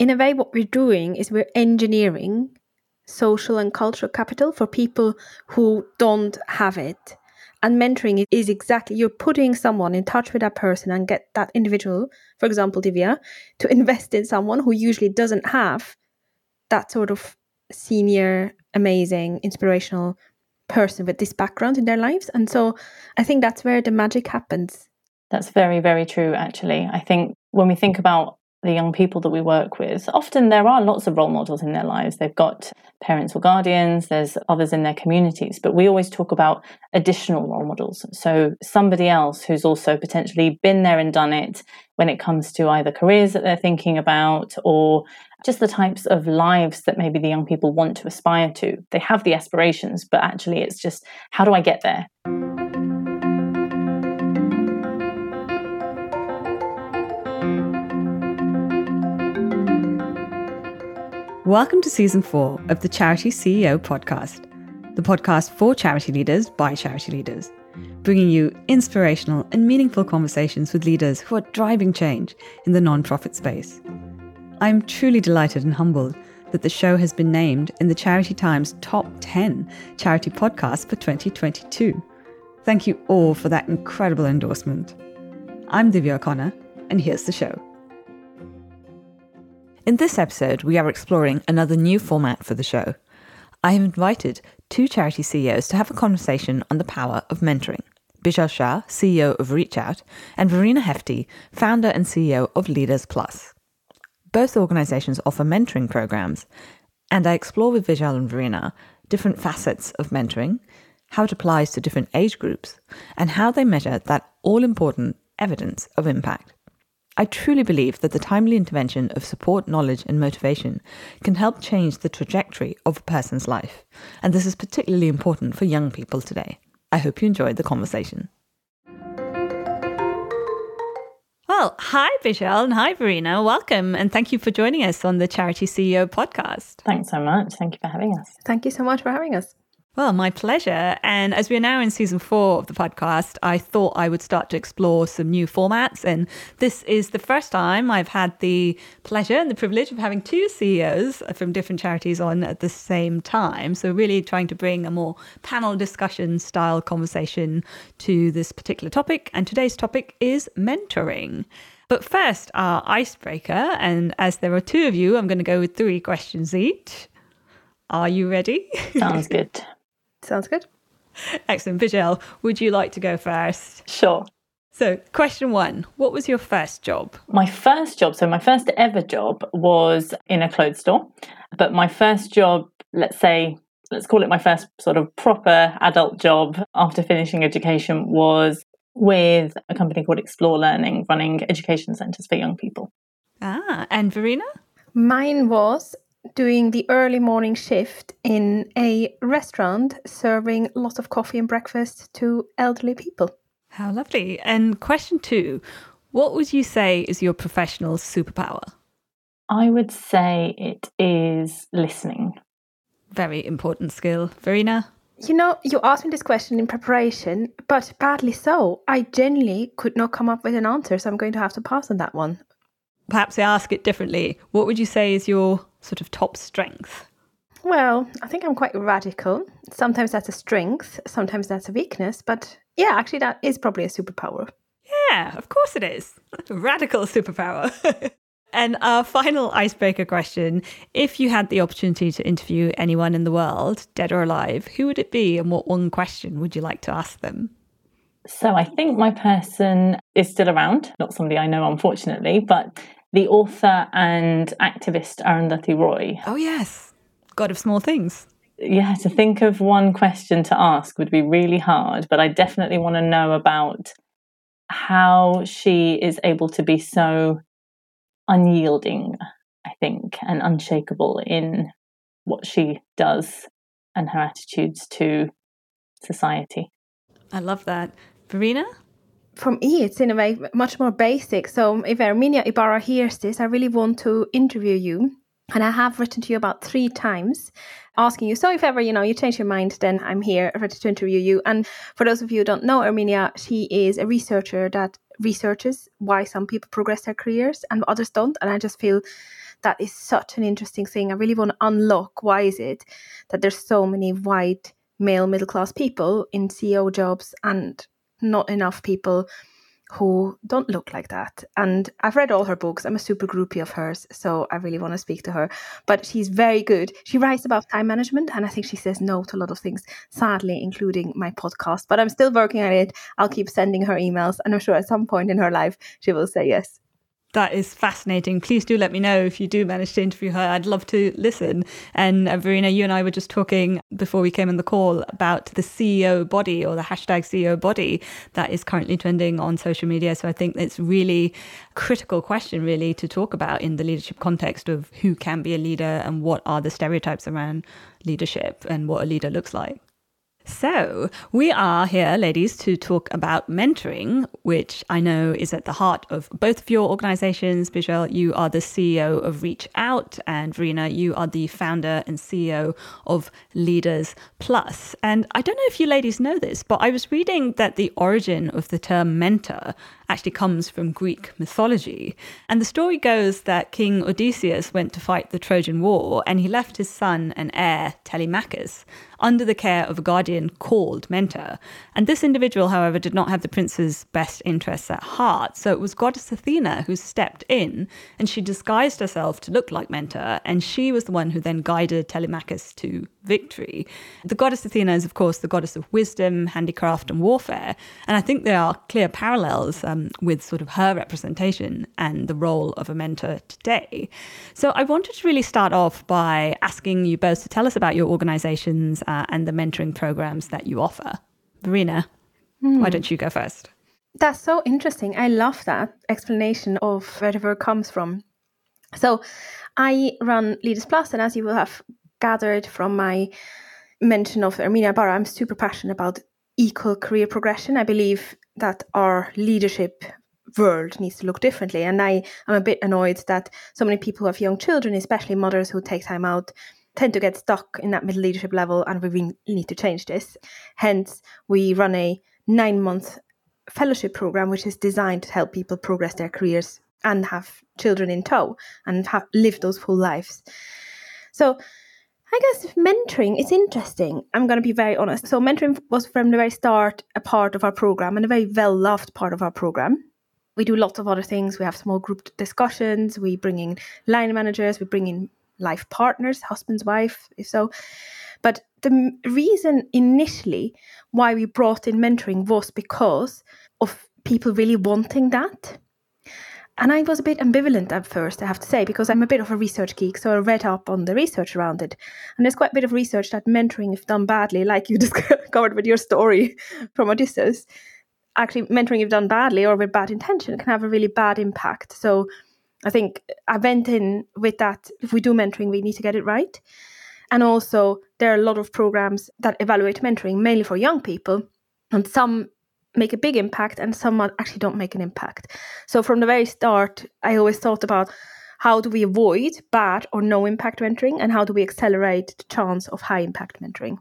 in a way, what we're doing is we're engineering social and cultural capital for people who don't have it. And mentoring is exactly you're putting someone in touch with that person and get that individual, for example, Divya, to invest in someone who usually doesn't have that sort of senior, amazing, inspirational person with this background in their lives. And so I think that's where the magic happens. That's very, very true, actually. I think when we think about the young people that we work with, often there are lots of role models in their lives. They've got parents or guardians, there's others in their communities, but we always talk about additional role models. So somebody else who's also potentially been there and done it when it comes to either careers that they're thinking about or just the types of lives that maybe the young people want to aspire to. They have the aspirations, but actually it's just how do I get there? Welcome to season four of the Charity CEO podcast, the podcast for charity leaders by charity leaders, bringing you inspirational and meaningful conversations with leaders who are driving change in the nonprofit space. I'm truly delighted and humbled that the show has been named in the Charity Times top 10 charity podcasts for 2022. Thank you all for that incredible endorsement. I'm Divya O'Connor, and here's the show. In this episode, we are exploring another new format for the show. I have invited two charity CEOs to have a conversation on the power of mentoring. Bejal Shah, CEO of Reach Out, and Verena Hefti, founder and CEO of Leaders Plus. Both organizations offer mentoring programs, and I explore with Bejal and Verena different facets of mentoring, how it applies to different age groups, and how they measure that all important evidence of impact. I truly believe that the timely intervention of support, knowledge, and motivation can help change the trajectory of a person's life. And this is particularly important for young people today. I hope you enjoyed the conversation. Well, hi, Bejal, and hi, Verena. Welcome, and thank you for joining us on the Charity CEO podcast. Thanks so much. Thank you for having us. Thank you so much for having us. Well, my pleasure. And as we're now in season four of the podcast, I thought I would start to explore some new formats. And this is the first time I've had the pleasure and the privilege of having two CEOs from different charities on at the same time. So, really trying to bring a more panel discussion style conversation to this particular topic. And today's topic is mentoring. But first, our icebreaker. And as there are two of you, I'm going to go with three questions each. Are you ready? Sounds good. Sounds good. Excellent. Bejal, would you like to go first? Sure. So, question one What was your first job? My first job, so my first ever job was in a clothes store. But my first job, let's say, let's call it my first sort of proper adult job after finishing education, was with a company called Explore Learning, running education centres for young people. Ah, and Verena? Mine was doing the early morning shift in a restaurant serving lots of coffee and breakfast to elderly people. How lovely. And question two What would you say is your professional superpower? I would say it is listening. Very important skill. Verena? You know, you asked me this question in preparation, but badly so. I genuinely could not come up with an answer, so I'm going to have to pass on that one. Perhaps I ask it differently. What would you say is your sort of top strength? Well, I think I'm quite radical. Sometimes that's a strength, sometimes that's a weakness, but yeah, actually, that is probably a superpower. Yeah, of course it is. Radical superpower. and our final icebreaker question if you had the opportunity to interview anyone in the world, dead or alive, who would it be and what one question would you like to ask them? So I think my person is still around, not somebody I know, unfortunately, but the author and activist Arundhati Roy. Oh, yes. God of small things. Yeah, to think of one question to ask would be really hard, but I definitely want to know about how she is able to be so unyielding, I think, and unshakable in what she does and her attitudes to society. I love that. Verena? Me, it's in a way much more basic. So if Herminia Ibarra hears this, I really want to interview you. And I have written to you about three times asking you. So if ever, you know, you change your mind, then I'm here ready to interview you. And for those of you who don't know Herminia, she is a researcher that researches why some people progress their careers and others don't. And I just feel that is such an interesting thing. I really want to unlock why is it that there's so many white male middle class people in CEO jobs and not enough people who don't look like that. And I've read all her books. I'm a super groupie of hers, so I really want to speak to her. But she's very good. She writes about time management, and I think she says no to a lot of things, sadly, including my podcast. But I'm still working on it. I'll keep sending her emails, and I'm sure at some point in her life she will say yes that is fascinating. Please do let me know if you do manage to interview her. I'd love to listen. And uh, Verena, you and I were just talking before we came on the call about the CEO body or the hashtag CEO body that is currently trending on social media. So I think it's really critical question, really, to talk about in the leadership context of who can be a leader and what are the stereotypes around leadership and what a leader looks like. So, we are here, ladies, to talk about mentoring, which I know is at the heart of both of your organizations. Bejal, you are the CEO of Reach Out, and Verena, you are the founder and CEO of Leaders Plus. And I don't know if you ladies know this, but I was reading that the origin of the term mentor actually comes from Greek mythology. And the story goes that King Odysseus went to fight the Trojan War and he left his son and heir, Telemachus, under the care of a guardian called Mentor. And this individual, however, did not have the prince's best interests at heart. So it was goddess Athena who stepped in and she disguised herself to look like Mentor. And she was the one who then guided Telemachus to victory. The goddess Athena is, of course, the goddess of wisdom, handicraft, and warfare. And I think there are clear parallels um, with sort of her representation and the role of a mentor today. So I wanted to really start off by asking you both to tell us about your organizations uh, and the mentoring programs that you offer. Verena, mm. why hmm. don't you go first? That's so interesting. I love that explanation of wherever it comes from. So, I run Leaders Plus, and as you will have gathered from my mention of Herminia Ibarra, I'm super passionate about equal career progression. I believe that our leadership world needs to look differently. And I am a bit annoyed that so many people who have young children, especially mothers who take time out, tend to get stuck in that middle leadership level. And we need to change this. Hence, we run a nine month fellowship program, which is designed to help people progress their careers and have children in tow and have, live those full lives. So, I guess mentoring is interesting. I'm going to be very honest. So, mentoring was from the very start a part of our program and a very well loved part of our program. We do lots of other things. We have small group discussions. We bring in line managers. We bring in life partners, husband's wife, if so. But the reason initially why we brought in mentoring was because of people really wanting that. And I was a bit ambivalent at first, I have to say, because I'm a bit of a research geek. So I read up on the research around it. And there's quite a bit of research that mentoring, if done badly, like you discovered with your story from Odysseus, actually mentoring, if done badly or with bad intention, can have a really bad impact. So I think I went in with that. If we do mentoring, we need to get it right. And also, there are a lot of programs that evaluate mentoring, mainly for young people. And some make a big impact and some actually don't make an impact. So from the very start, I always thought about how do we avoid bad or no impact mentoring and how do we accelerate the chance of high impact mentoring.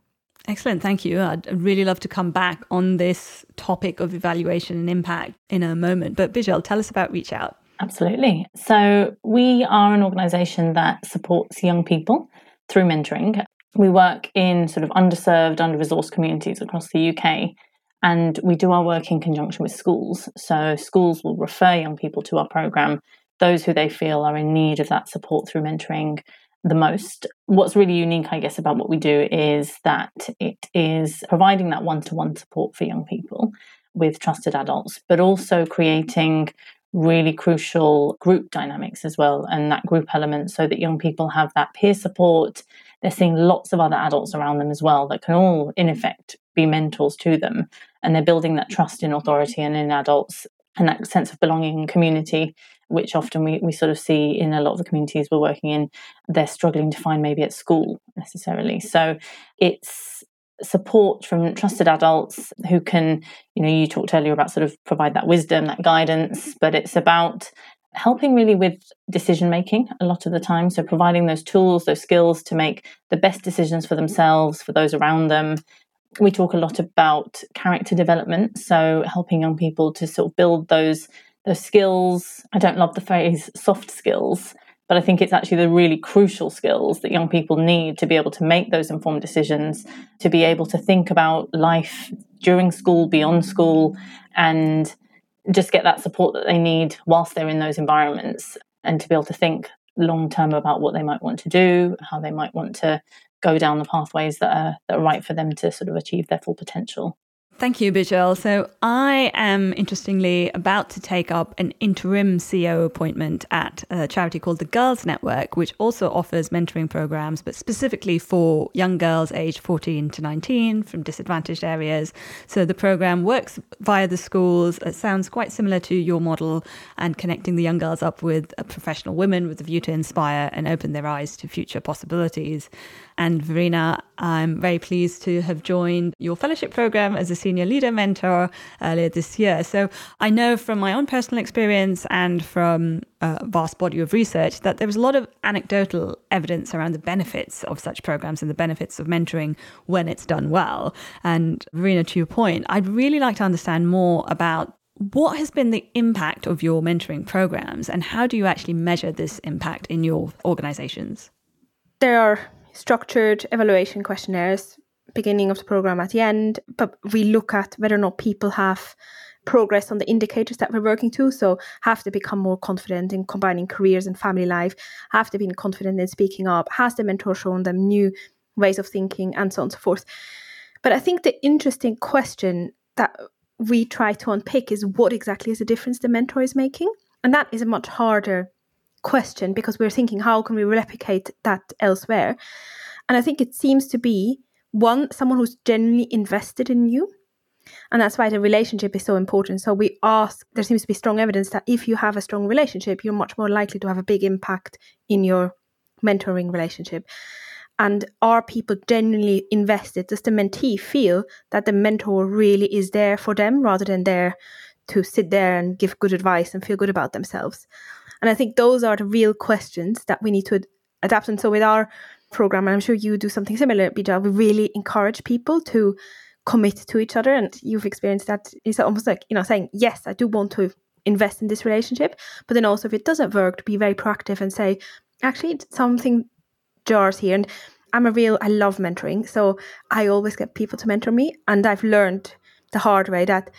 Excellent, thank you. I'd really love to come back on this topic of evaluation and impact in a moment. But Bejal, tell us about Reach Out. Absolutely. So, we are an organisation that supports young people through mentoring. We work in sort of underserved, under resourced communities across the UK and we do our work in conjunction with schools. So schools will refer young people to our program, those who they feel are in need of that support through mentoring the most. What's really unique, I guess, about what we do is that it is providing that one to one support for young people with trusted adults, but also creating really crucial group dynamics as well and that group element so that young people have that peer support. They're seeing lots of other adults around them as well that can all, in effect, be mentors to them. And they're building that trust in authority and in adults and that sense of belonging and community which often we, we sort of see in a lot of the communities we're working in they're struggling to find maybe at school necessarily. So it's support from trusted adults who can you know you talked earlier about sort of provide that wisdom that guidance but it's about helping really with decision making a lot of the time so providing those tools those skills to make the best decisions for themselves for those around them we talk a lot about character development, so helping young people to sort of build those those skills. I don't love the phrase soft skills, But I think it's actually the really crucial skills that young people need to be able to make those informed decisions, to be able to think about life during school, beyond school, and just get that support that they need whilst they're in those environments and to be able to think long term about what they might want to do, how they might want to go down the pathways that are, that are right for them to sort of achieve their full potential. Thank you, Bejal. So I am interestingly about to take up an interim CEO appointment at a charity called the Girls Network, which also offers mentoring programs, but specifically for young girls aged 14 to 19 from disadvantaged areas. So the program works via the schools. It sounds quite similar to your model and connecting the young girls up with professional women with a view to inspire and open their eyes to future possibilities. And Verena, I'm very pleased to have joined your fellowship program as a senior leader mentor earlier this year. So I know from my own personal experience and from a vast body of research that there was a lot of anecdotal evidence around the benefits of such programs and the benefits of mentoring when it's done well. And Verena, to your point, I'd really like to understand more about what has been the impact of your mentoring programs and how do you actually measure this impact in your organizations? There are structured evaluation questionnaires beginning of the program at the end but we look at whether or not people have progress on the indicators that we're working to. So have they become more confident in combining careers and family life? Have they been confident in speaking up? Has the mentor shown them new ways of thinking? And so on and so forth. But i think the interesting question that we try to unpick is what exactly is the difference the mentor is making? And that is a much harder question because we're thinking how can we replicate that elsewhere? And i think it seems to be one someone who's genuinely invested in you. And that's why the relationship is so important. So we ask there seems to be strong evidence that if you have a strong relationship you're much more likely to have a big impact in your mentoring relationship. And are people genuinely invested? Does the mentee feel that the mentor really is there for them rather than there to sit there and give good advice and feel good about themselves and I think those are the real questions that we need to ad- adapt. And so with our program, and I'm sure you do something similar, Bejal, we really encourage people to commit to each other. And you've experienced that. It's almost like, you know, saying, yes, I do want to invest in this relationship. But then also if it doesn't work, to be very proactive and say, actually, something jars here. And I'm a real, I love mentoring. So I always get people to mentor me. And I've learned the hard way that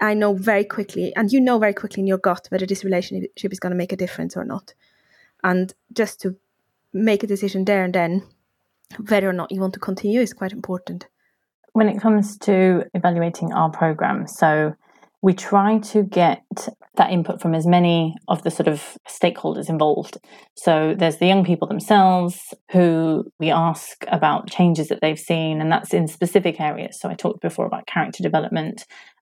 I know very quickly, and you know very quickly in your gut whether this relationship is going to make a difference or not. And just to make a decision there and then, whether or not you want to continue is quite important. When it comes to evaluating our program, so we try to get that input from as many of the sort of stakeholders involved. So there's the young people themselves who we ask about changes that they've seen, and that's in specific areas. So I talked before about character development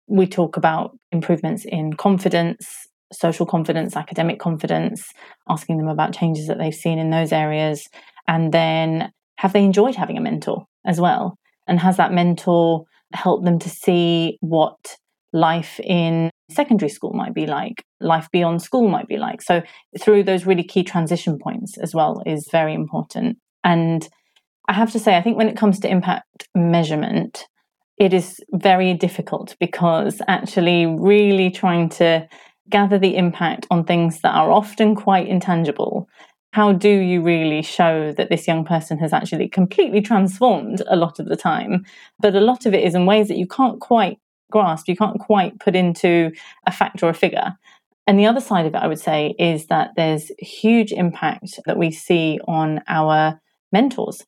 we talk about improvements in confidence, social confidence, academic confidence, asking them about changes that they've seen in those areas. And then have they enjoyed having a mentor as well? And has that mentor helped them to see what life in secondary school might be like, life beyond school might be like? So, through those really key transition points as well is very important. And I have to say, I think when it comes to impact measurement, it is very difficult because actually, really trying to gather the impact on things that are often quite intangible. How do you really show that this young person has actually completely transformed a lot of the time? But a lot of it is in ways that you can't quite grasp, you can't quite put into a fact or a figure. And the other side of it, I would say, is that there's huge impact that we see on our mentors.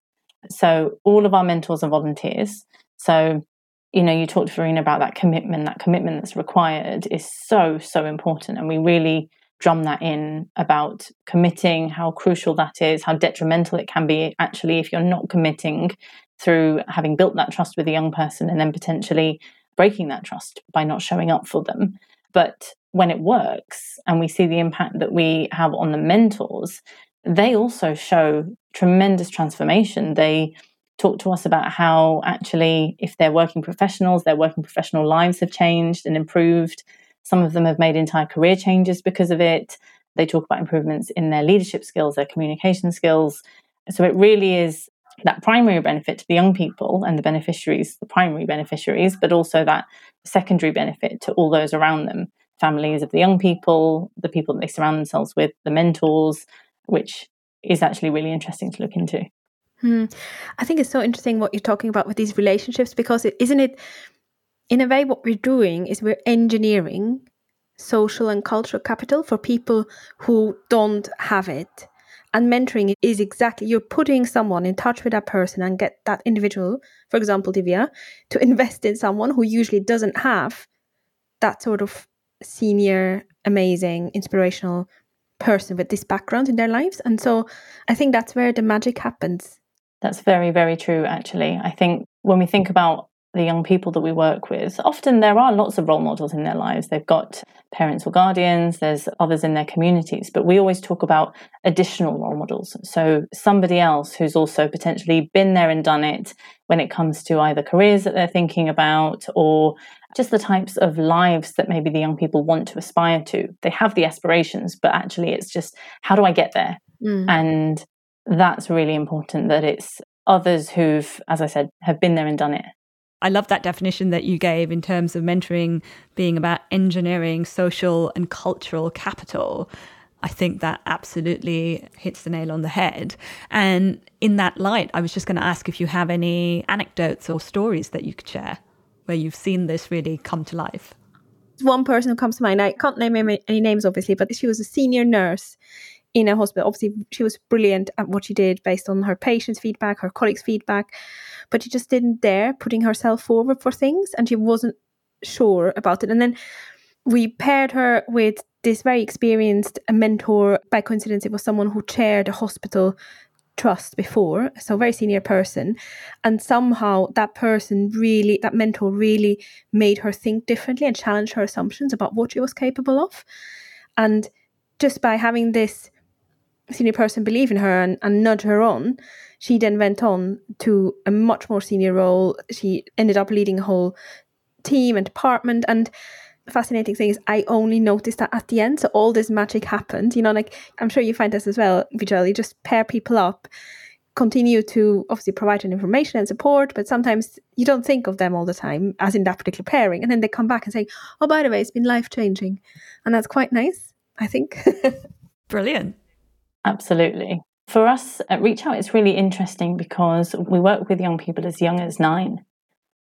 So all of our mentors are volunteers. So you know, you talked to Verena about that commitment, that commitment that's required is so, so important. And we really drum that in about committing, how crucial that is, how detrimental it can be actually if you're not committing through having built that trust with a young person and then potentially breaking that trust by not showing up for them. But when it works and we see the impact that we have on the mentors, they also show tremendous transformation. They talk to us about how actually, if they're working professionals, their working professional lives have changed and improved. Some of them have made entire career changes because of it. They talk about improvements in their leadership skills, their communication skills. So it really is that primary benefit to the young people and the beneficiaries, the primary beneficiaries, but also that secondary benefit to all those around them families of the young people, the people that they surround themselves with, the mentors, which is actually really interesting to look into. Hmm. I think it's so interesting what you're talking about with these relationships because is isn't it, in a way, what we're doing is we're engineering social and cultural capital for people who don't have it. And mentoring is exactly you're putting someone in touch with that person and get that individual, for example, Divya, to invest in someone who usually doesn't have that sort of senior, amazing, inspirational person with this background in their lives. And so I think that's where the magic happens. That's very, very true, actually. I think when we think about the young people that we work with, often there are lots of role models in their lives. They've got parents or guardians, there's others in their communities, but we always talk about additional role models. So somebody else who's also potentially been there and done it when it comes to either careers that they're thinking about or just the types of lives that maybe the young people want to aspire to. They have the aspirations, but actually it's just how do I get there? Mm. And that's really important that it's others who've, as I said, have been there and done it I love that definition that you gave in terms of mentoring being about engineering social and cultural capital. I think that absolutely hits the nail on the head. And in that light, I was just going to ask if you have any anecdotes or stories that you could share where you've seen this really come to life. One person who comes to mind, I can't name any names obviously, but she was a senior nurse in a hospital. Obviously, she was brilliant at what she did based on her patients' feedback, her colleagues' feedback, but she just didn't dare putting herself forward for things and she wasn't sure about it. And then we paired her with this very experienced mentor. By coincidence, it was someone who chaired a hospital trust before, so very senior person. And somehow that person really, that mentor really made her think differently and challenge her assumptions about what she was capable of. And just by having this senior person believe in her and, and nudge her on, she then went on to a much more senior role. She ended up leading a whole team and department. And fascinating thing is, I only noticed that at the end. So all this magic happened. You know, like I'm sure you find this as well, Vijay. You just pair people up, continue to obviously provide an information and support, but sometimes you don't think of them all the time, as in that particular pairing. And then they come back and say, Oh, by the way, it's been life changing. And that's quite nice, I think. Brilliant. Absolutely. For us at Reach Out, it's really interesting because we work with young people as young as nine.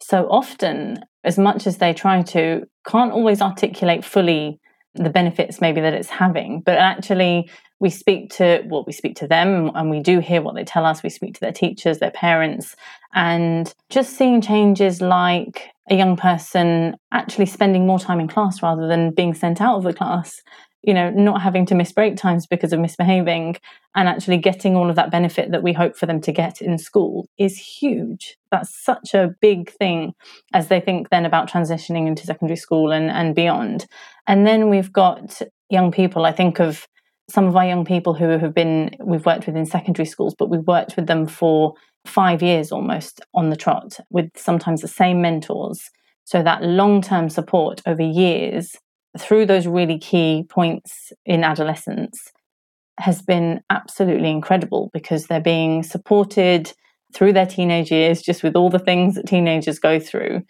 So often, as much as they try to, can't always articulate fully the benefits maybe that it's having, but actually we speak to well we speak to them and we do hear what they tell us we speak to their teachers their parents and just seeing changes like a young person actually spending more time in class rather than being sent out of the class you know, not having to miss break times because of misbehaving and actually getting all of that benefit that we hope for them to get in school is huge. That's such a big thing as they think then about transitioning into secondary school and, and beyond. And then we've got young people, I think of some of our young people who have been, we've worked with in secondary schools, but we've worked with them for five years almost on the trot with sometimes the same mentors. So that long term support over years through those really key points in adolescence has been absolutely incredible because they're being supported through their teenage years, just with all the things that teenagers go through,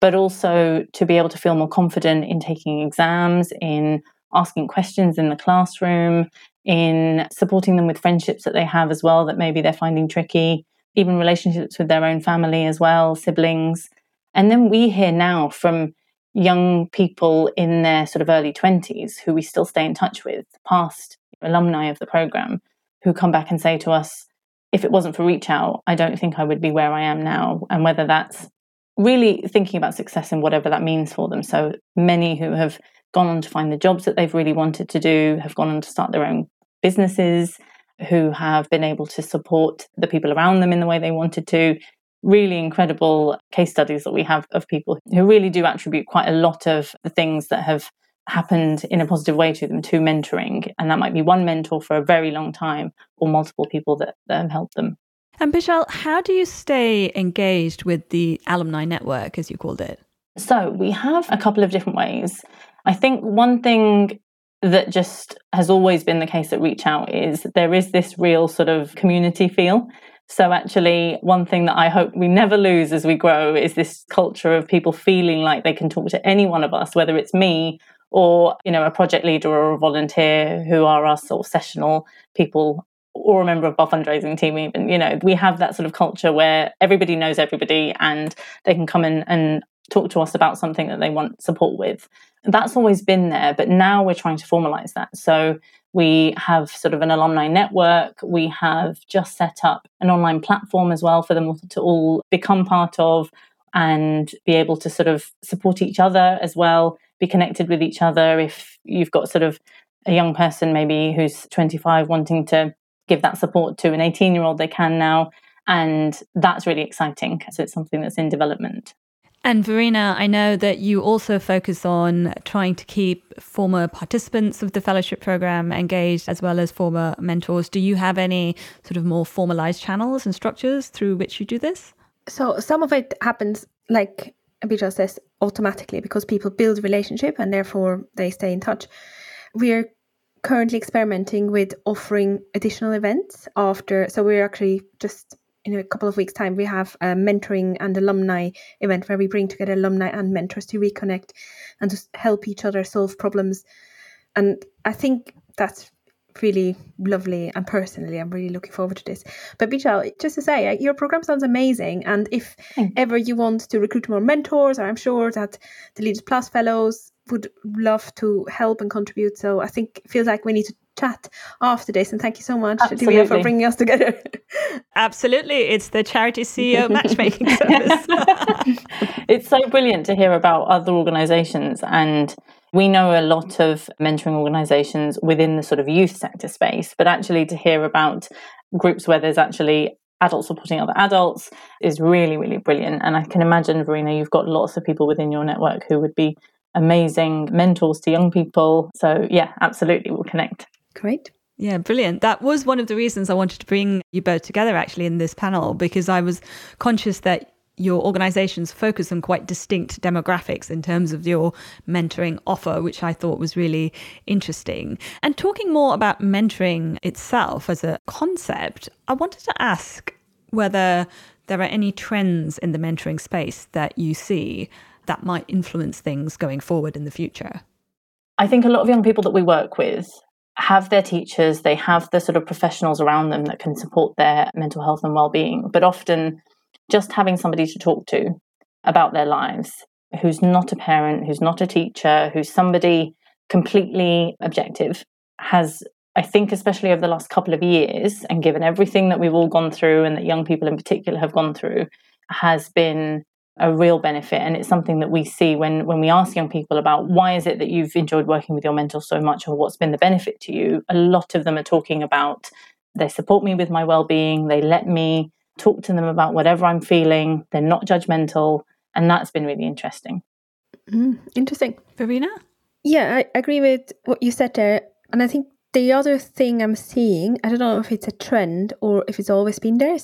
but also to be able to feel more confident in taking exams, in asking questions in the classroom, in supporting them with friendships that they have as well that maybe they're finding tricky, even relationships with their own family as well, siblings. And then we hear now from young people in their sort of early 20s who we still stay in touch with, past alumni of the program, who come back and say to us, if it wasn't for Reach Out, I don't think I would be where I am now. And whether that's really thinking about success and whatever that means for them. So many who have gone on to find the jobs that they've really wanted to do, have gone on to start their own businesses, who have been able to support the people around them in the way they wanted to, really incredible case studies that we have of people who really do attribute quite a lot of the things that have happened in a positive way to them to mentoring. And that might be one mentor for a very long time or multiple people that, that have helped them. And Bejal, how do you stay engaged with the alumni network, as you called it? So we have a couple of different ways. I think one thing that just has always been the case at Reach Out is there is this real sort of community feel. So, actually, one thing that I hope we never lose as we grow is this culture of people feeling like they can talk to any one of us, whether it's me or you know a project leader or a volunteer who are our sort of sessional people or a member of our fundraising team even. You know we have that sort of culture where everybody knows everybody and they can come in and talk to us about something that they want support with. That's always been there but now we're trying to formalize that. So we have sort of an alumni network we have just set up an online platform as well for them to all become part of and be able to sort of support each other as well be connected with each other if you've got sort of a young person maybe who's 25 wanting to give that support to an 18 year old, they can now. And that's really exciting. So it's something that's in development. And Verena, I know that you also focus on trying to keep former participants of the fellowship program engaged as well as former mentors. Do you have any sort of more formalized channels and structures through which you do this? So some of it happens like Bejal says automatically because people build relationship and therefore they stay in touch. We're currently experimenting with offering additional events after. So we're actually just in a couple of weeks' time, we have a mentoring and alumni event where we bring together alumni and mentors to reconnect and to help each other solve problems. And I think that's really lovely and personally i'm really looking forward to this but Bejal, just to say uh, your program sounds amazing and if ever you want to recruit more mentors or i'm sure that the leaders plus fellows would love to help and contribute. So I think it feels like we need to chat after this. And thank you so much, Divya, for bringing us together. Absolutely. It's the charity CEO matchmaking service. it's so brilliant to hear about other organizations. And we know a lot of mentoring organizations within the sort of youth sector space, but actually to hear about groups where there's actually adults supporting other adults is really, really brilliant. And I can imagine, Verena, you've got lots of people within your network who would be amazing mentors to young people. So, yeah, absolutely, we'll connect. Great. Yeah, brilliant. That was one of the reasons I wanted to bring you both together actually in this panel because I was conscious that your organizations focus on quite distinct demographics in terms of your mentoring offer, which I thought was really interesting. And talking more about mentoring itself as a concept, I wanted to ask whether there are any trends in the mentoring space that you see that might influence things going forward in the future? I think a lot of young people that we work with have their teachers, they have the sort of professionals around them that can support their mental health and well-being, but often just having somebody to talk to about their lives who's not a parent, who's not a teacher, who's somebody completely objective has I think, especially over the last couple of years, and given everything that we've all gone through and that young people in particular have gone through, has been a real benefit and it's something that we see when when we ask young people about why is it that you've enjoyed working with your mentor so much or what's been the benefit to you a lot of them are talking about they support me with my well-being they let me talk to them about whatever i'm feeling they're not judgmental and that's been really interesting. Mm, interesting. Verena? Yeah I agree with what you said there and i think the other thing I'm seeing, I don't know if it's a trend or if it's always been there,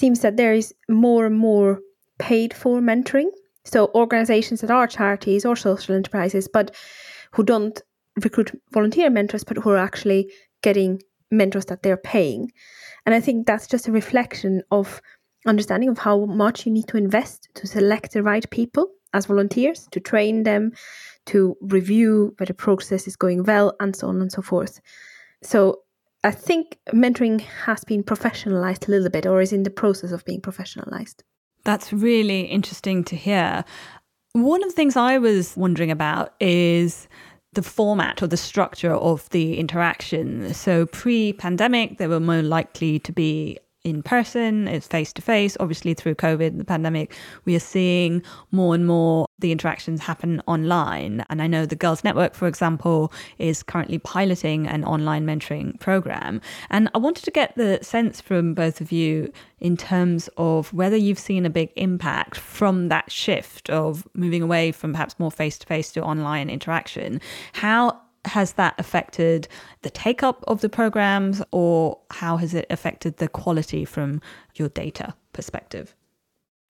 seems that there is more and more paid for mentoring. So organizations that are charities or social enterprises, but who don't recruit volunteer mentors, but who are actually getting mentors that they're paying. And I think that's just a reflection of understanding of how much you need to invest to select the right people as volunteers, to train them, to review whether the process is going well, and so on and so forth. So I think mentoring has been professionalized a little bit or is in the process of being professionalized. That's really interesting to hear. One of the things I was wondering about is the format or the structure of the interaction. So, pre pandemic, they were more likely to be in person, it's face to face. Obviously, through COVID, the pandemic, we are seeing more and more the interactions happen online. And I know the Girls Network, for example, is currently piloting an online mentoring program. And I wanted to get the sense from both of you in terms of whether you've seen a big impact from that shift of moving away from perhaps more face to face to online interaction. How has that affected the take up of the programs or how has it affected the quality from your data perspective?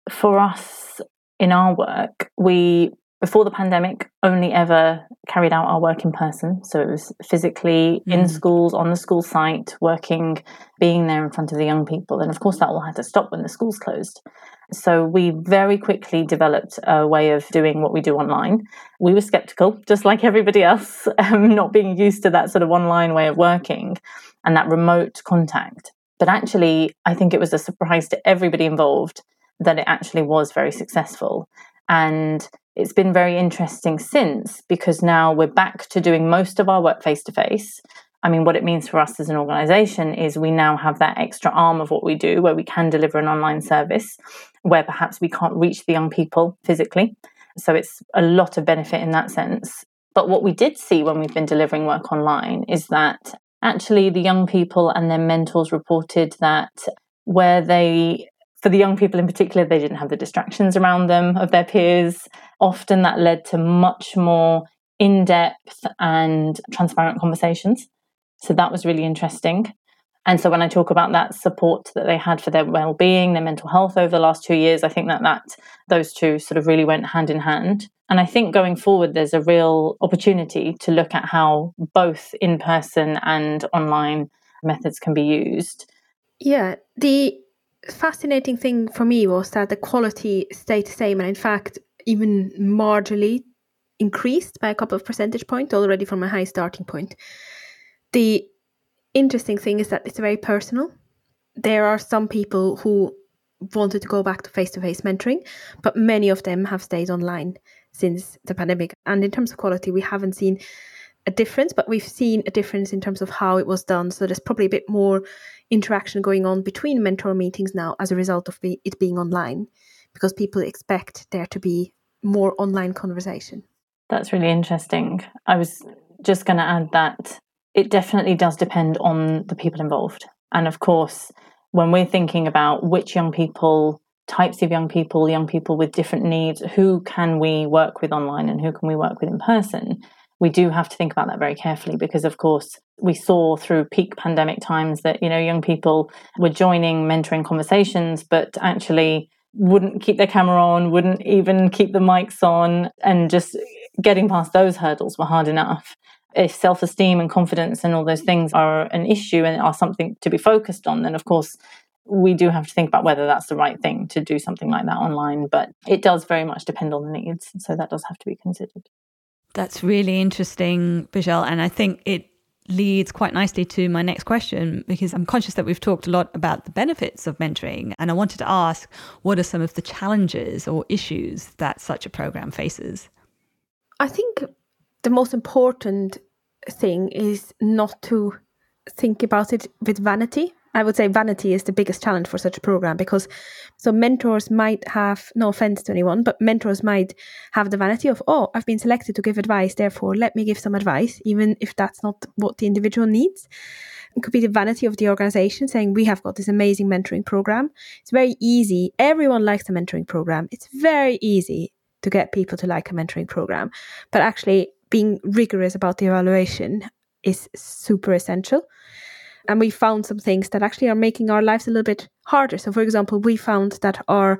For us in our work, we before the pandemic, only ever carried out our work in person. So it was physically mm. in schools, on the school site, working, being there in front of the young people. And of course, that all had to stop when the schools closed. So we very quickly developed a way of doing what we do online. We were skeptical, just like everybody else, um, not being used to that sort of online way of working and that remote contact. But actually, I think it was a surprise to everybody involved that it actually was very successful. And it's been very interesting since because now we're back to doing most of our work face to face. I mean, what it means for us as an organization is we now have that extra arm of what we do where we can deliver an online service where perhaps we can't reach the young people physically. So it's a lot of benefit in that sense. But what we did see when we've been delivering work online is that actually the young people and their mentors reported that where they for the young people in particular, they didn't have the distractions around them of their peers. Often that led to much more in depth and transparent conversations. So that was really interesting. And so when I talk about that support that they had for their well-being, their mental health over the last two years, I think that that those two sort of really went hand in hand. And I think going forward, there's a real opportunity to look at how both in-person and online methods can be used. Yeah, the fascinating thing for me was that the quality stayed the same and in fact even marginally increased by a couple of percentage points already from a high starting point. The interesting thing is that it's very personal. There are some people who wanted to go back to face to face mentoring, but many of them have stayed online since the pandemic. And in terms of quality, we haven't seen a difference, but we've seen a difference in terms of how it was done. So there's probably a bit more interaction going on between mentor meetings now as a result of it being online, because people expect there to be more online conversation. That's really interesting. I was just going to add that it definitely does depend on the people involved. And of course, when we're thinking about which young people, types of young people, young people with different needs, who can we work with online and who can we work with in person, we do have to think about that very carefully because of course we saw through peak pandemic times that you know young people were joining mentoring conversations but actually wouldn't keep their camera on wouldn't even keep the mics on and just getting past those hurdles were hard enough. If self-esteem and confidence and all those things are an issue and are something to be focused on then of course we do have to think about whether that's the right thing to do something like that online but it does very much depend on the needs so that does have to be considered that's really interesting, Bejal. And I think it leads quite nicely to my next question because I'm conscious that we've talked a lot about the benefits of mentoring. And I wanted to ask what are some of the challenges or issues that such a program faces? I think the most important thing is not to think about it with vanity I would say vanity is the biggest challenge for such a program because so mentors might have no offense to anyone, but mentors might have the vanity of, oh, I've been selected to give advice, therefore let me give some advice, even if that's not what the individual needs. It could be the vanity of the organization saying, we have got this amazing mentoring program. It's very easy. Everyone likes a mentoring program. It's very easy to get people to like a mentoring program. But actually, being rigorous about the evaluation is super essential and we found some things that actually are making our lives a little bit harder. So, for example, we found that our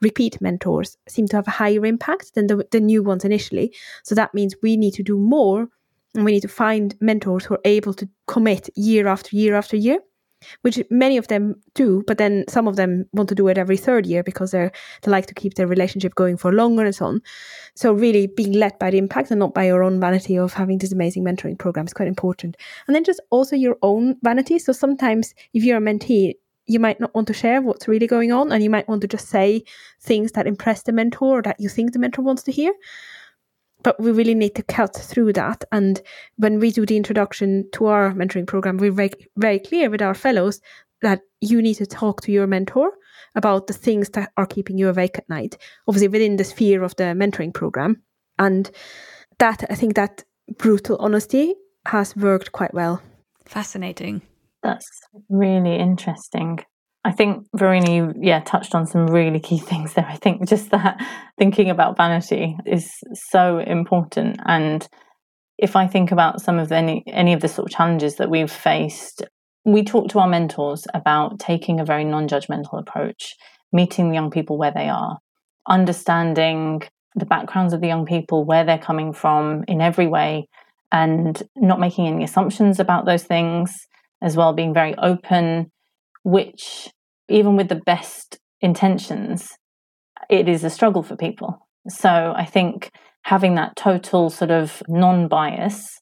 repeat mentors seem to have a higher impact than the, the new ones initially. So that means we need to do more and we need to find mentors who are able to commit year after year after year which many of them do, but then some of them want to do it every third year because they're they like to keep their relationship going for longer and so on. So really being led by the impact and not by your own vanity of having this amazing mentoring program is quite important. And then just also your own vanity. So sometimes if you're a mentee, you might not want to share what's really going on and you might want to just say things that impress the mentor or that you think the mentor wants to hear but we really need to cut through that. And when we do the introduction to our mentoring program, we're very, very clear with our fellows that you need to talk to your mentor about the things that are keeping you awake at night, obviously within the sphere of the mentoring program. And that, I think that brutal honesty has worked quite well. Fascinating. That's really interesting. I think Verena, yeah, touched on some really key things there. I think just that thinking about vanity is so important. And if I think about some of any any of the sort of challenges that we've faced, we talk to our mentors about taking a very non-judgmental approach, meeting the young people where they are, understanding the backgrounds of the young people, where they're coming from in every way, and not making any assumptions about those things, as well, being very open, which, even with the best intentions, it is a struggle for people. So I think having that total sort of non bias,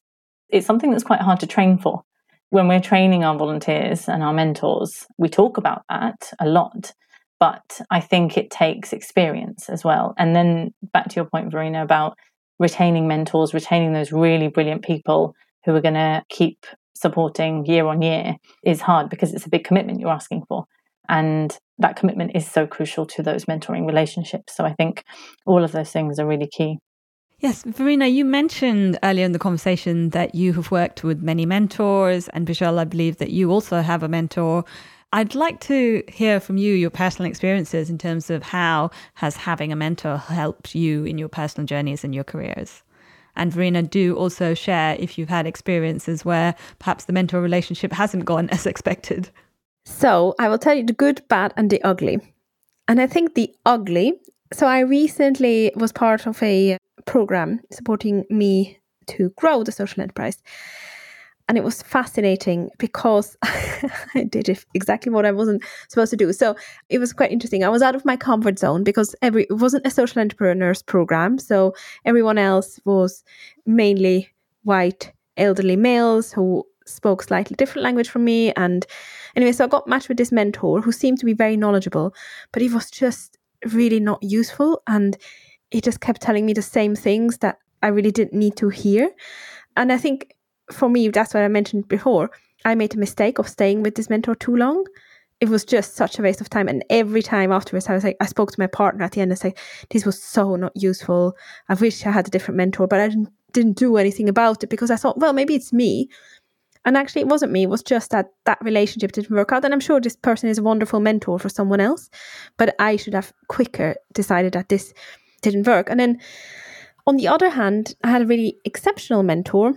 it's something that's quite hard to train for. When we're training our volunteers and our mentors, we talk about that a lot. But I think it takes experience as well. And then back to your point, Verena, about retaining mentors, retaining those really brilliant people who are going to keep supporting year on year is hard because it's a big commitment you're asking for. And that commitment is so crucial to those mentoring relationships. So I think all of those things are really key. Yes, Verena, you mentioned earlier in the conversation that you have worked with many mentors, and Bejal, I believe that you also have a mentor. I'd like to hear from you your personal experiences in terms of how has having a mentor helped you in your personal journeys and your careers. And Verena, do also share if you've had experiences where perhaps the mentor relationship hasn't gone as expected. So I will tell you the good, bad, and the ugly. And I think the ugly. So I recently was part of a program supporting me to grow the social enterprise. And it was fascinating because I did exactly what I wasn't supposed to do. So it was quite interesting. I was out of my comfort zone because every it wasn't a social entrepreneurs program. So everyone else was mainly white elderly males who spoke slightly different language from me. And anyway, so I got matched with this mentor who seemed to be very knowledgeable, but he was just really not useful. And he just kept telling me the same things that I really didn't need to hear. And I think for me, that's what I mentioned before. I made a mistake of staying with this mentor too long. It was just such a waste of time. And every time afterwards, I was like, I spoke to my partner at the end and said, this was so not useful. I wish I had a different mentor, but I didn't, didn't do anything about it because I thought, well, maybe it's me. And actually, it wasn't me. It was just that that relationship didn't work out. And I'm sure this person is a wonderful mentor for someone else, but I should have quicker decided that this didn't work. And then on the other hand, I had a really exceptional mentor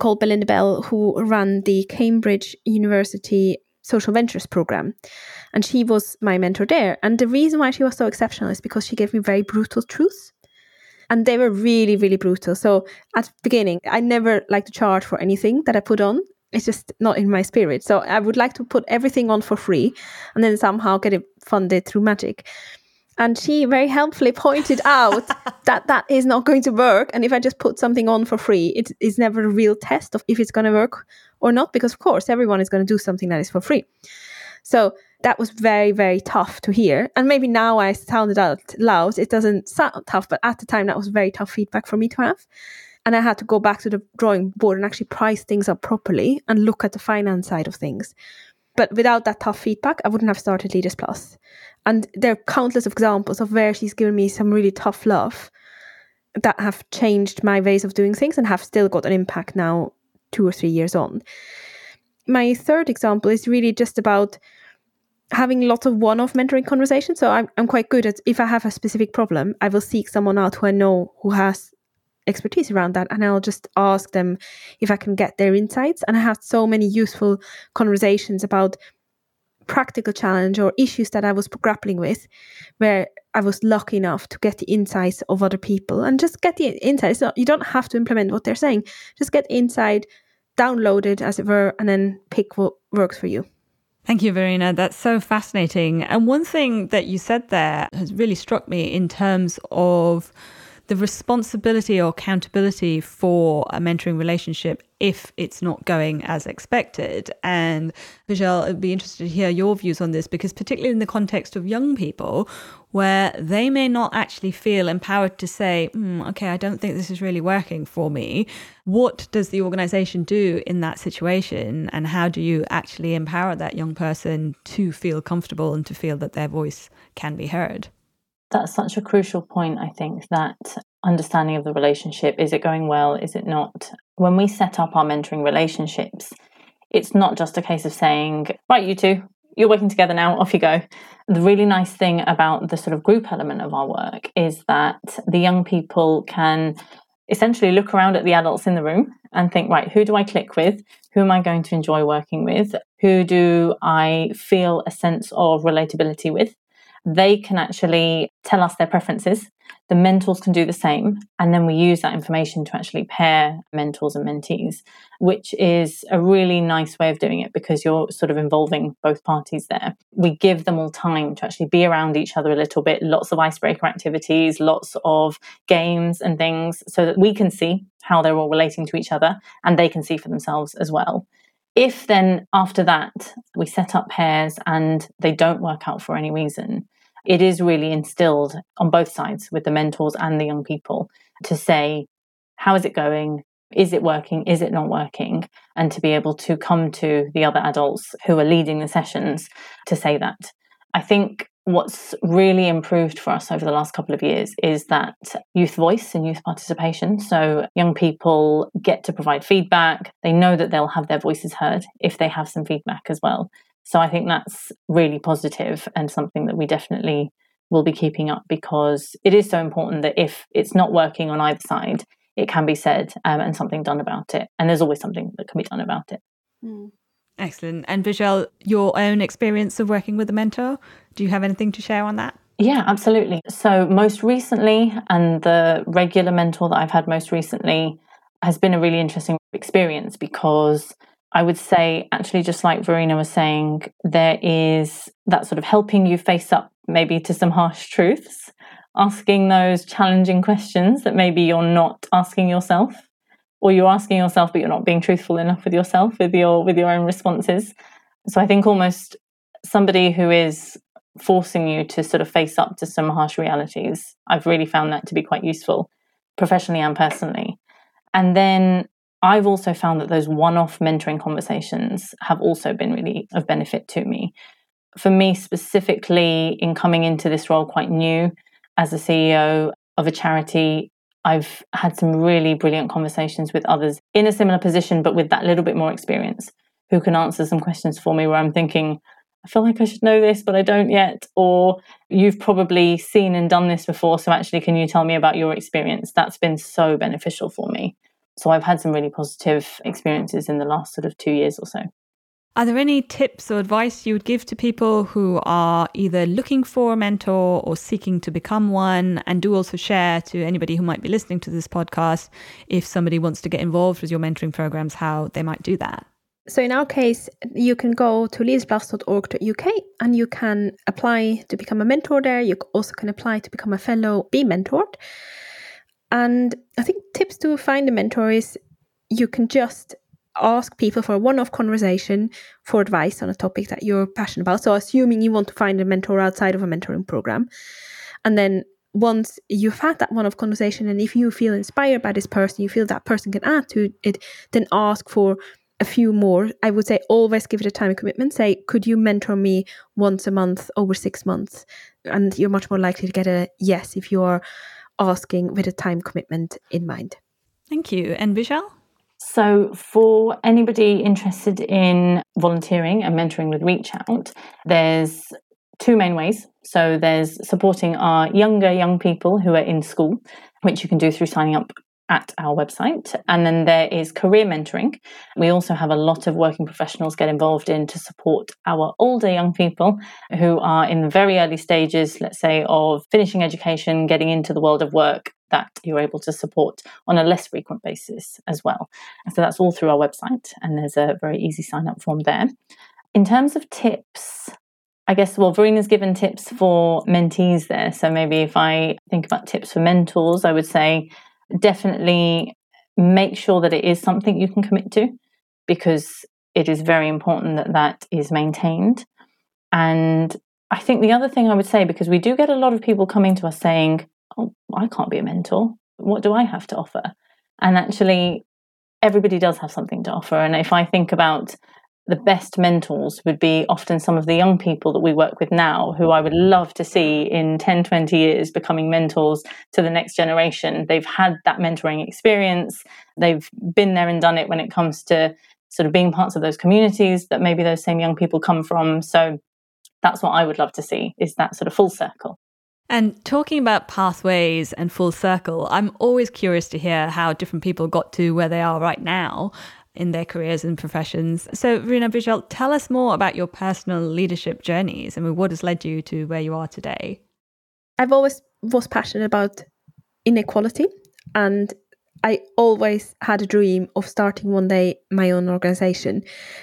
called Belinda Bell, who ran the Cambridge University Social Ventures program. And she was my mentor there. And the reason why she was so exceptional is because she gave me very brutal truths. And they were really, really brutal. So at the beginning, I never like to charge for anything that I put on. It's just not in my spirit. So I would like to put everything on for free and then somehow get it funded through magic. And she very helpfully pointed out that that is not going to work. And if I just put something on for free, it is never a real test of if it's going to work or not, because of course everyone is going to do something that is for free. So that was very, very tough to hear. And maybe now I sounded out loud, it doesn't sound tough, but at the time that was very tough feedback for me to have. And I had to go back to the drawing board and actually price things up properly and look at the finance side of things. But without that tough feedback, I wouldn't have started Leaders Plus. And there are countless examples of where she's given me some really tough love that have changed my ways of doing things and have still got an impact now, two or three years on. My third example is really just about having lots of one off mentoring conversations. So I'm, I'm quite good at if I have a specific problem, I will seek someone out who I know who has expertise around that and I'll just ask them if I can get their insights. And I had so many useful conversations about practical challenge or issues that I was grappling with, where I was lucky enough to get the insights of other people and just get the insights. So you don't have to implement what they're saying, just get insight, download it as it were, and then pick what works for you. Thank you, Verena. That's so fascinating. And one thing that you said there has really struck me in terms of the responsibility or accountability for a mentoring relationship if it's not going as expected. And Bejal, I'd be interested to hear your views on this because, particularly in the context of young people, where they may not actually feel empowered to say, mm, okay, I don't think this is really working for me. What does the organization do in that situation? And how do you actually empower that young person to feel comfortable and to feel that their voice can be heard? That's such a crucial point, I think, that understanding of the relationship is it going well, is it not? When we set up our mentoring relationships, it's not just a case of saying, right, you two, you're working together now, off you go. The really nice thing about the sort of group element of our work is that the young people can essentially look around at the adults in the room and think, right, who do I click with? Who am I going to enjoy working with? Who do I feel a sense of relatability with? They can actually tell us their preferences. The mentors can do the same. And then we use that information to actually pair mentors and mentees, which is a really nice way of doing it because you're sort of involving both parties there. We give them all time to actually be around each other a little bit, lots of icebreaker activities, lots of games and things, so that we can see how they're all relating to each other and they can see for themselves as well. If then after that we set up pairs and they don't work out for any reason, it is really instilled on both sides with the mentors and the young people to say, how is it going? Is it working? Is it not working? And to be able to come to the other adults who are leading the sessions to say that. I think what's really improved for us over the last couple of years is that youth voice and youth participation. So young people get to provide feedback. They know that they'll have their voices heard if they have some feedback as well. So I think that's really positive and something that we definitely will be keeping up because it is so important that if it's not working on either side, it can be said um, and something done about it. And there's always something that can be done about it. Mm. Excellent. And Bejal, your own experience of working with a mentor, do you have anything to share on that? Yeah, absolutely. So, most recently, and the regular mentor that I've had most recently has been a really interesting experience because I would say, actually, just like Verena was saying, there is that sort of helping you face up maybe to some harsh truths, asking those challenging questions that maybe you're not asking yourself or you're asking yourself but you're not being truthful enough with yourself with your with your own responses. So i think almost somebody who is forcing you to sort of face up to some harsh realities i've really found that to be quite useful professionally and personally. And then i've also found that those one-off mentoring conversations have also been really of benefit to me for me specifically in coming into this role quite new as a ceo of a charity I've had some really brilliant conversations with others in a similar position, but with that little bit more experience who can answer some questions for me where I'm thinking, I feel like I should know this, but I don't yet. Or you've probably seen and done this before. So actually, can you tell me about your experience? That's been so beneficial for me. So I've had some really positive experiences in the last sort of two years or so. Are there any tips or advice you would give to people who are either looking for a mentor or seeking to become one? And do also share to anybody who might be listening to this podcast if somebody wants to get involved with your mentoring programs, how they might do that. So, in our case, you can go to leadersplus.org.uk and you can apply to become a mentor there. You also can apply to become a fellow, be mentored. And I think tips to find a mentor is you can just ask people for a one off conversation for advice on a topic that you're passionate about. So, assuming you want to find a mentor outside of a mentoring program. And then once you've had that one off conversation, and if you feel inspired by this person, you feel that person can add to it, then ask for a few more. I would say always give it a time commitment. Say, could you mentor me once a month over six months? And you're much more likely to get a yes if you're asking with a time commitment in mind. Thank you. And Bejal? So, for anybody interested in volunteering and mentoring with Reach Out, there's two main ways. So, there's supporting our younger young people who are in school, which you can do through signing up at our website. And then there is career mentoring. We also have a lot of working professionals get involved in to support our older young people who are in the very early stages, let's say, of finishing education, getting into the world of work that you're able to support on a less frequent basis as well. So that's all through our website and there's a very easy sign up form there. In terms of tips, I guess, well, Verena's given tips for mentees there. So maybe if I think about tips for mentors, I would say definitely make sure that it is something you can commit to because it is very important that that is maintained. And I think the other thing I would say, because we do get a lot of people coming to us saying, Oh, I can't be a mentor. What do I have to offer? And actually, everybody does have something to offer. And if I think about the best mentors would be often some of the young people that we work with now who I would love to see in 10, 20 years becoming mentors to the next generation. They've had that mentoring experience, they've been there and done it when it comes to sort of being parts of those communities that maybe those same young people come from. So that's what I would love to see is that sort of full circle. And talking about pathways and full circle, I'm always curious to hear how different people got to where they are right now in their careers and professions. So, Verena Bejal, tell us more about your personal leadership journeys. Mean, what has led you to where you are today? I've always was passionate about inequality and I always had a dream of starting one day my own organization,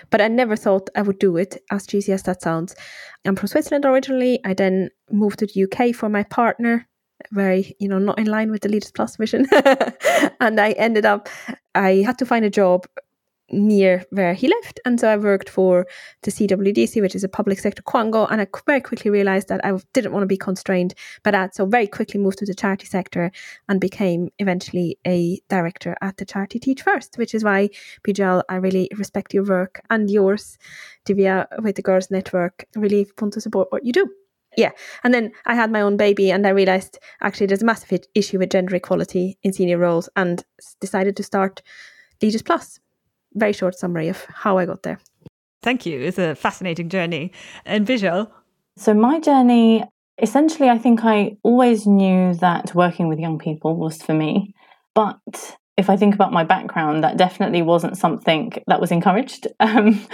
but I never thought I would do it, as cheesy as that sounds. I'm from Switzerland originally. I then moved to the UK for my partner, very, you know, not in line with the Leaders Plus vision. and I ended up, I had to find a job near where he lived. And so I worked for the CWDC, which is a public sector quango. And I very quickly realized that I didn't want to be constrained by that. So very quickly moved to the charity sector and became eventually a director at the charity Teach First, which is why, Bejal, I really respect your work and yours, Divya, with the Girls Network. really want to support what you do. Yeah. And then I had my own baby and I realized actually there's a massive issue with gender equality in senior roles and decided to start Leaders Plus very short summary of how I got there. Thank you. It's a fascinating journey. And Bejal? So, my journey essentially, I think I always knew that working with young people was for me. But if I think about my background, that definitely wasn't something that was encouraged. Um,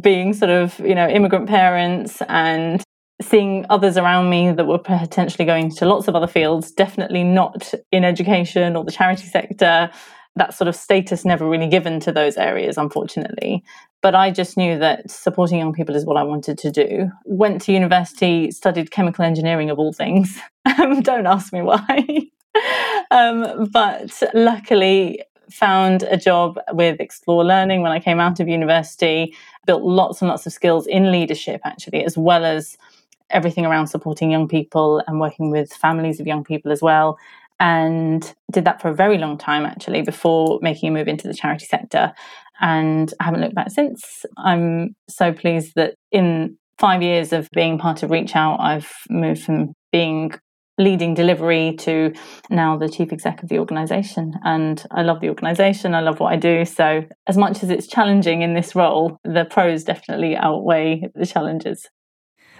being sort of, you know, immigrant parents and seeing others around me that were potentially going to lots of other fields, definitely not in education or the charity sector, that sort of status never really given to those areas, unfortunately. But I just knew that supporting young people is what I wanted to do. Went to university, studied chemical engineering of all things. Don't ask me why. um, but luckily, found a job with Explore Learning when I came out of university, built lots and lots of skills in leadership, actually, as well as everything around supporting young people and working with families of young people as well and did that for a very long time actually before making a move into the charity sector and I haven't looked back since. I'm so pleased that in five years of being part of ReachOut, I've moved from being leading delivery to now the chief exec of the organization. And I love the organization, I love what I do. So, as much as it's challenging in this role, the pros definitely outweigh the challenges.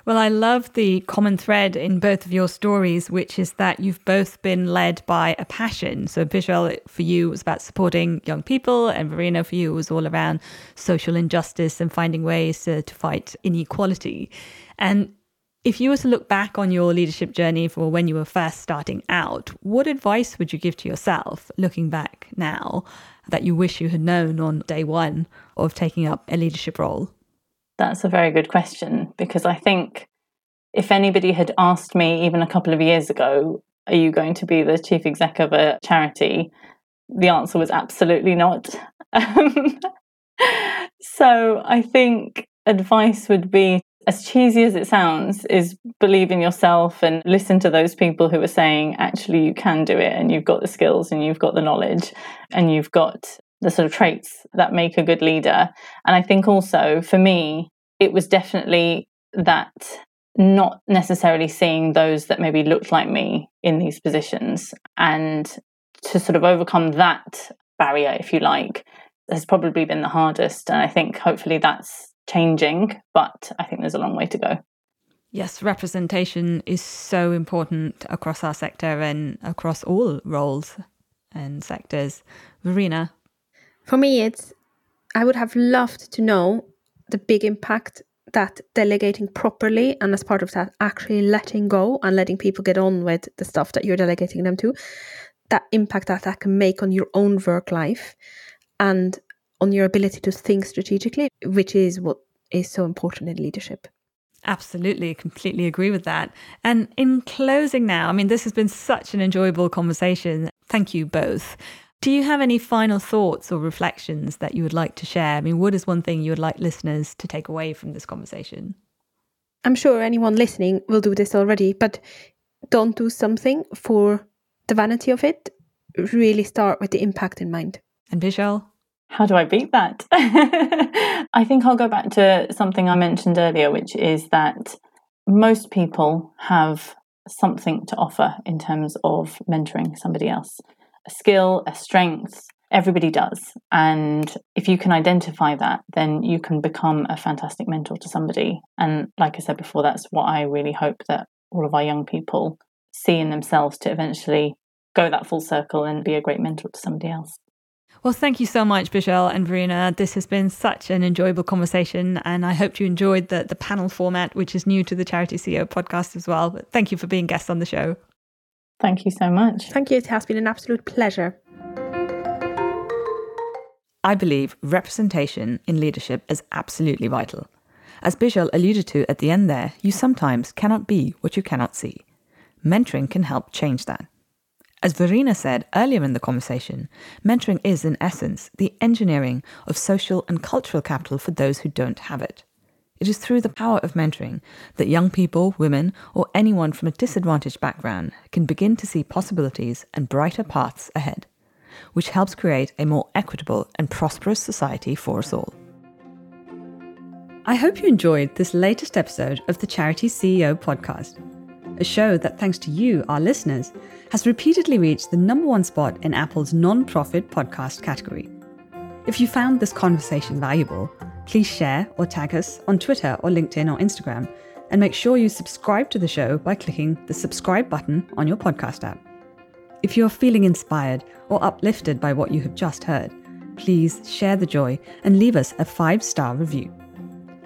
Well, I love the common thread in both of your stories, which is that you've both been led by a passion. So, Bejal, for you, was about supporting young people, and Verena, for you, was all around social injustice and finding ways to, to fight inequality. And if you were to look back on your leadership journey for when you were first starting out, what advice would you give to yourself looking back now that you wish you had known on day one of taking up a leadership role? That's a very good question because I think if anybody had asked me even a couple of years ago, are you going to be the chief exec of a charity? The answer was absolutely not. so I think advice would be as cheesy as it sounds, is believe in yourself and listen to those people who are saying, actually, you can do it and you've got the skills and you've got the knowledge and you've got the sort of traits that make a good leader. And I think also for me, it was definitely that not necessarily seeing those that maybe looked like me in these positions and to sort of overcome that barrier, if you like, has probably been the hardest. And I think hopefully that's changing, but I think there's a long way to go. Yes, representation is so important across our sector and across all roles and sectors. Verena, for me, it's I would have loved to know the big impact that delegating properly and as part of that actually letting go and letting people get on with the stuff that you're delegating them to that impact that that can make on your own work life and on your ability to think strategically which is what is so important in leadership Absolutely, completely agree with that. And in closing now, I mean, this has been such an enjoyable conversation. Thank you both. Do you have any final thoughts or reflections that you would like to share? I mean, what is one thing you would like listeners to take away from this conversation? I'm sure anyone listening will do this already, but don't do something for the vanity of it. Really start with the impact in mind. And Bejal? How do I beat that? I think I'll go back to something I mentioned earlier, which is that most people have something to offer in terms of mentoring somebody else a skill, a strength. Everybody does. And if you can identify that, then you can become a fantastic mentor to somebody. And like I said before, that's what I really hope that all of our young people see in themselves to eventually go that full circle and be a great mentor to somebody else. Well, thank you so much, Bejal and Verena. This has been such an enjoyable conversation, and I hope you enjoyed the, the panel format, which is new to the Charity CEO podcast as well. But thank you for being guests on the show. Thank you so much. Thank you. It has been an absolute pleasure. I believe representation in leadership is absolutely vital. As Bejal alluded to at the end there, you sometimes cannot be what you cannot see. Mentoring can help change that. As Verena said earlier in the conversation, mentoring is, in essence, the engineering of social and cultural capital for those who don't have it. It is through the power of mentoring that young people, women, or anyone from a disadvantaged background can begin to see possibilities and brighter paths ahead, which helps create a more equitable and prosperous society for us all. I hope you enjoyed this latest episode of the Charity CEO podcast a show that, thanks to you, our listeners, has repeatedly reached the number one spot in Apple's non-profit podcast category. If you found this conversation valuable, please share or tag us on Twitter or LinkedIn or Instagram, and make sure you subscribe to the show by clicking the subscribe button on your podcast app. If you are feeling inspired or uplifted by what you have just heard, please share the joy and leave us a five star review.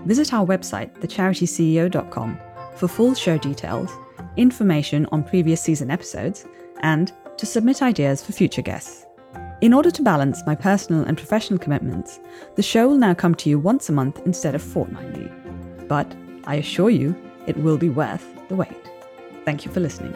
Visit our website, thecharityceo.com, for full show details information on previous season episodes, and to submit ideas for future guests. In order to balance my personal and professional commitments, the show will now come to you once a month instead of fortnightly. But I assure you, it will be worth the wait. Thank you for listening.